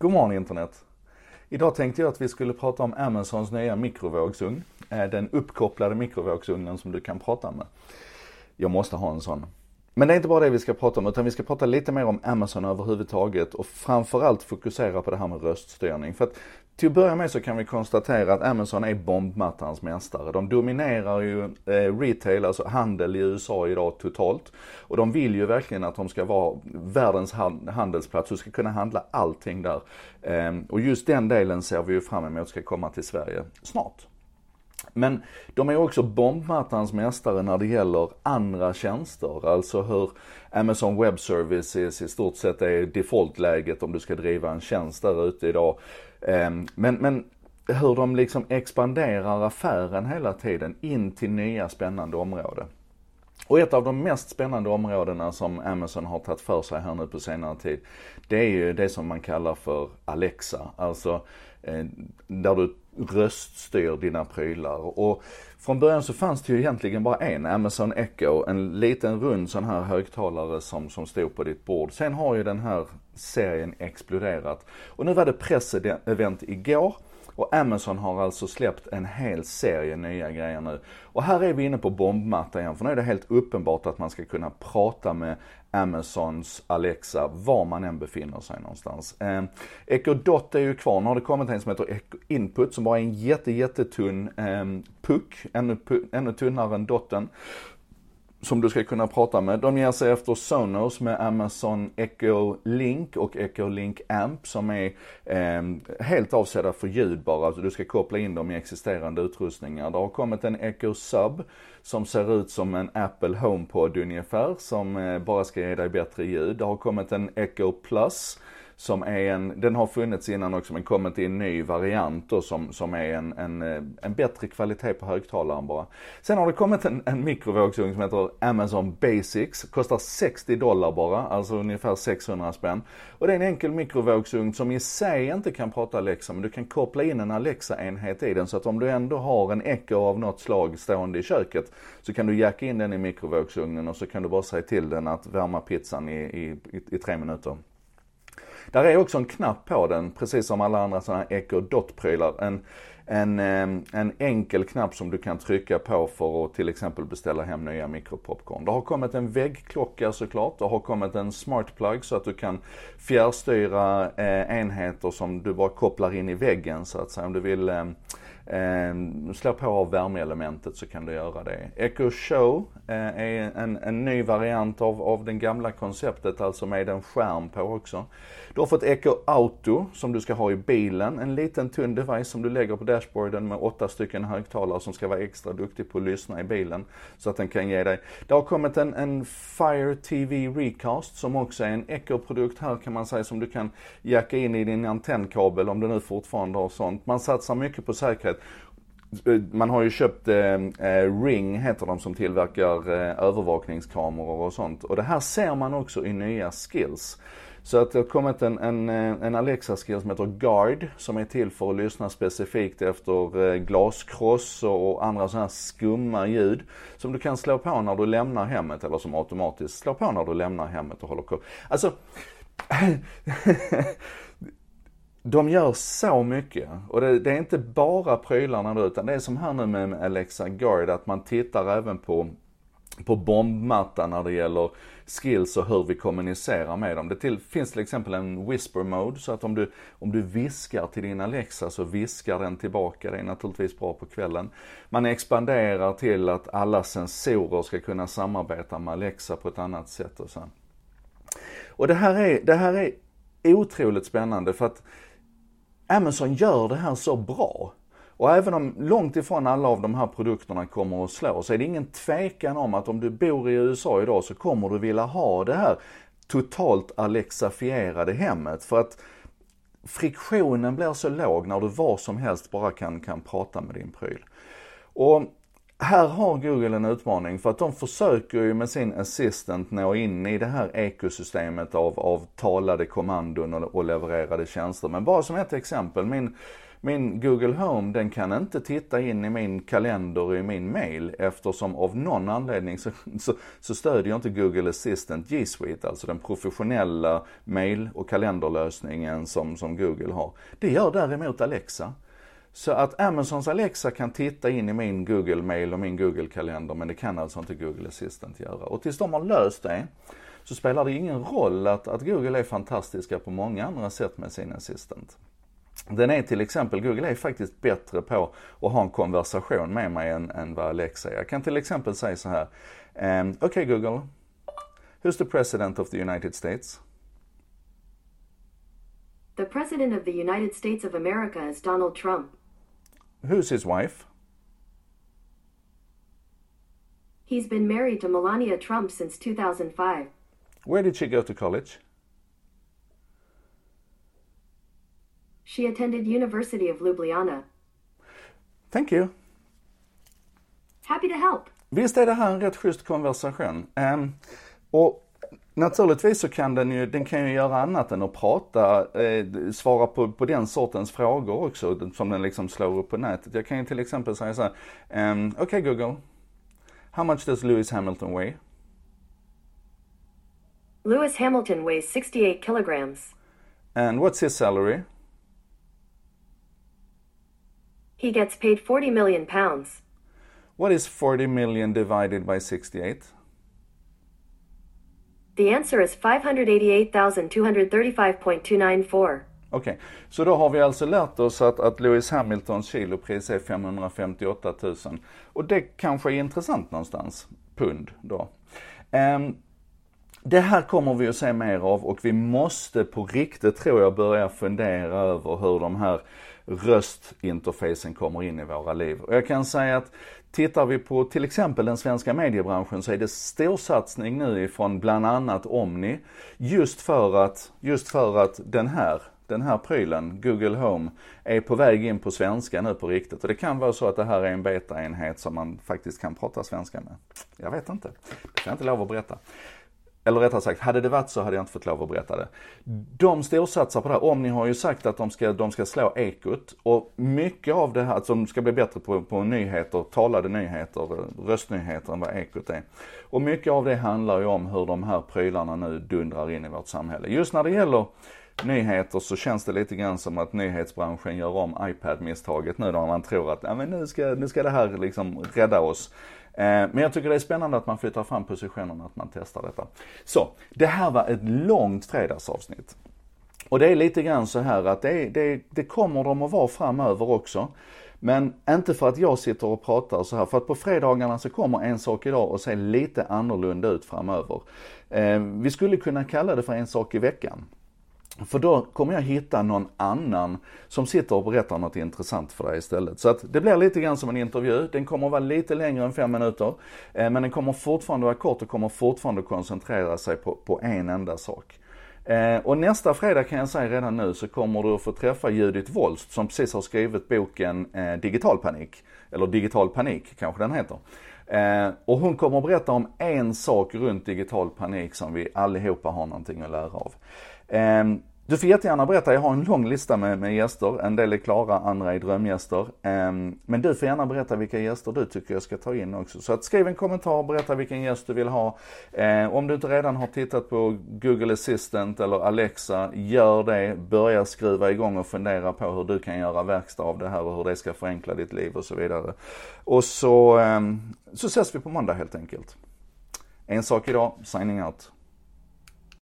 God morgon internet! Idag tänkte jag att vi skulle prata om Amazons nya mikrovågsugn. Eh, den uppkopplade mikrovågsugnen som du kan prata med. Jag måste ha en sån. Men det är inte bara det vi ska prata om utan vi ska prata lite mer om Amazon överhuvudtaget och framförallt fokusera på det här med röststyrning. För att till att börja med så kan vi konstatera att Amazon är bombmattans mästare. De dominerar ju eh, retail, alltså handel i USA idag totalt. Och de vill ju verkligen att de ska vara världens handelsplats. Du ska kunna handla allting där. Ehm, och just den delen ser vi ju fram emot ska komma till Sverige snart. Men de är också bombmattans mästare när det gäller andra tjänster. Alltså hur Amazon Web Services i stort sett är defaultläget om du ska driva en tjänst där ute idag. Ehm, men, men hur de liksom expanderar affären hela tiden in till nya spännande områden. Och ett av de mest spännande områdena som Amazon har tagit för sig här nu på senare tid, det är ju det som man kallar för Alexa. Alltså eh, där du röststyr dina prylar. Och från början så fanns det ju egentligen bara en, Amazon Echo, en liten rund sån här högtalare som, som stod på ditt bord. Sen har ju den här serien exploderat. Och nu var det pressevent igår och Amazon har alltså släppt en hel serie nya grejer nu. Och här är vi inne på bombmatta igen, för nu är det helt uppenbart att man ska kunna prata med Amazons Alexa var man än befinner sig någonstans. Eh, Echo Dot är ju kvar. Nu har det kommit en som heter Echo Input som bara är en jätte, jättetunn eh, puck, ännu, ännu tunnare än dotten som du ska kunna prata med. De ger sig efter Sonos med Amazon Echo Link och Echo Link Amp som är eh, helt avsedda för ljud bara. Alltså du ska koppla in dem i existerande utrustningar. Det har kommit en Echo Sub som ser ut som en Apple HomePod ungefär som eh, bara ska ge dig bättre ljud. Det har kommit en Echo Plus som är en, den har funnits innan också men kommit i en ny variant då som, som är en, en, eh, en bättre kvalitet på högtalaren bara. Sen har det kommit en, en mikrovågsugn som heter Amazon Basics, kostar 60 dollar bara, alltså ungefär 600 spänn. Och det är en enkel mikrovågsugn som i sig inte kan prata Alexa men du kan koppla in en Alexa-enhet i den så att om du ändå har en Echo av något slag stående i köket så kan du jacka in den i mikrovågsugnen och så kan du bara säga till den att värma pizzan i, i, i, i tre minuter. Där är också en knapp på den, precis som alla andra sådana här Echo Dot-prylar. En, en, en enkel knapp som du kan trycka på för att till exempel beställa hem nya mikropopcorn. Det har kommit en väggklocka såklart. Det har kommit en smartplug så att du kan fjärrstyra eh, enheter som du bara kopplar in i väggen så att säga. Om du vill eh, slå på av värmeelementet så kan du göra det. Echo Show eh, är en, en ny variant av, av det gamla konceptet, alltså med en skärm på också. Du har fått Echo Auto som du ska ha i bilen. En liten tunn device som du lägger på dashboarden med åtta stycken högtalare som ska vara extra duktig på att lyssna i bilen. Så att den kan ge dig. Det har kommit en, en Fire TV Recast som också är en Echo-produkt här kan man säga som du kan jacka in i din antennkabel om du nu fortfarande har sånt. Man satsar mycket på säkerhet. Eh, man har ju köpt eh, eh, Ring, heter de, som tillverkar eh, övervakningskameror och sånt. Och det här ser man också i nya skills. Så att det har kommit en, en, eh, en Alexa-skill som heter Guard, som är till för att lyssna specifikt efter eh, glaskross och andra sådana här skumma ljud. Som du kan slå på när du lämnar hemmet, eller som automatiskt slår på när du lämnar hemmet och håller koll. Alltså, de gör så mycket. Och det, det, är inte bara prylarna då, utan det är som här nu med Alexa Guard, att man tittar även på på bombmattan när det gäller skills och hur vi kommunicerar med dem. Det till, finns till exempel en whisper mode så att om du, om du viskar till din Alexa så viskar den tillbaka. Det är naturligtvis bra på kvällen. Man expanderar till att alla sensorer ska kunna samarbeta med Alexa på ett annat sätt och så. Och det här är, det här är otroligt spännande för att Amazon gör det här så bra. Och även om långt ifrån alla av de här produkterna kommer att slå så är det ingen tvekan om att om du bor i USA idag så kommer du vilja ha det här totalt alexafierade hemmet. För att friktionen blir så låg när du var som helst bara kan, kan prata med din pryl. Och här har Google en utmaning för att de försöker ju med sin assistant nå in i det här ekosystemet av, av talade kommandon och, och levererade tjänster. Men bara som ett exempel, min, min Google Home den kan inte titta in i min kalender och i min mail eftersom av någon anledning så, så, så stödjer inte Google Assistant G Suite, alltså den professionella mail och kalenderlösningen som, som Google har. Det gör däremot Alexa. Så att Amazons Alexa kan titta in i min Google Mail och min Google-kalender men det kan alltså inte Google Assistant göra. Och tills de har löst det så spelar det ingen roll att, att Google är fantastiska på många andra sätt med sin Assistant. Den är till exempel, Google är faktiskt bättre på att ha en konversation med mig än, än vad Alexa är. Jag kan till exempel säga så här, um, okej okay, Google, who's the president of the United States? The president of the United States of America is Donald Trump. Who's his wife? He's been married to Melania Trump since 2005. Where did she go to college? She attended University of Ljubljana. Thank you. Happy to help. Visst är det här en rätt schysst konversation. Um, och Naturligtvis så kan den ju, den kan ju göra annat än att prata, eh, svara på, på den sortens frågor också som den liksom slår upp på nätet. Jag kan ju till exempel säga så här, um, okej okay, Google, how much does Lewis Hamilton weigh? Lewis Hamilton weighs 68 kilograms. And what's his salary? He gets paid 40 million pounds. What is 40 million divided by 68? The answer is 588,235.294. Okej, okay. så då har vi alltså lärt oss att, att Lewis Hamiltons kilopris är 558 000. Och det kanske är intressant någonstans, pund då. Um, det här kommer vi att se mer av och vi måste på riktigt, tror jag, börja fundera över hur de här röstinterfacen kommer in i våra liv. Och jag kan säga att tittar vi på till exempel den svenska mediebranschen så är det storsatsning nu ifrån bland annat Omni just för att, just för att den här den här prylen, Google Home, är på väg in på svenska nu på riktigt. Och det kan vara så att det här är en betaenhet som man faktiskt kan prata svenska med. Jag vet inte. Det kan jag inte lov att berätta. Eller rättare sagt, hade det varit så hade jag inte fått lov att berätta det. De storsatsar på det här. Omni har ju sagt att de ska, de ska slå ekot. Och mycket av det här, att de ska bli bättre på, på nyheter, talade nyheter, röstnyheter än vad ekot är. Och mycket av det handlar ju om hur de här prylarna nu dundrar in i vårt samhälle. Just när det gäller nyheter så känns det lite grann som att nyhetsbranschen gör om iPad-misstaget nu då man tror att, ja men nu ska, nu ska det här liksom rädda oss. Eh, men jag tycker det är spännande att man flyttar fram positionerna, att man testar detta. Så, det här var ett långt fredagsavsnitt. Och det är lite grann så här att det, det, det kommer de att vara framöver också. Men inte för att jag sitter och pratar så här, för att på fredagarna så kommer en sak idag att se lite annorlunda ut framöver. Eh, vi skulle kunna kalla det för en sak i veckan. För då kommer jag hitta någon annan som sitter och berättar något intressant för dig istället. Så att det blir lite grann som en intervju. Den kommer att vara lite längre än fem minuter. Eh, men den kommer fortfarande vara kort och kommer fortfarande koncentrera sig på, på en enda sak. Eh, och nästa fredag kan jag säga redan nu så kommer du att få träffa Judith Wolst som precis har skrivit boken eh, Digital panik. Eller Digital panik kanske den heter. och hon kommer att berätta om en sak runt digital panik som vi allihopa har någonting att lära av. Ehm, du får jättegärna berätta, jag har en lång lista med, med gäster. En del är klara, andra är drömgäster. Ehm, men du får gärna berätta vilka gäster du tycker jag ska ta in också. Så att skriv en kommentar, berätta vilken gäst du vill ha. Ehm, om du inte redan har tittat på Google Assistant eller Alexa, gör det. Börja skruva igång och fundera på hur du kan göra verkstad av det här och hur det ska förenkla ditt liv och så vidare. Och så, så ses vi på måndag helt enkelt. En sak idag, signing out.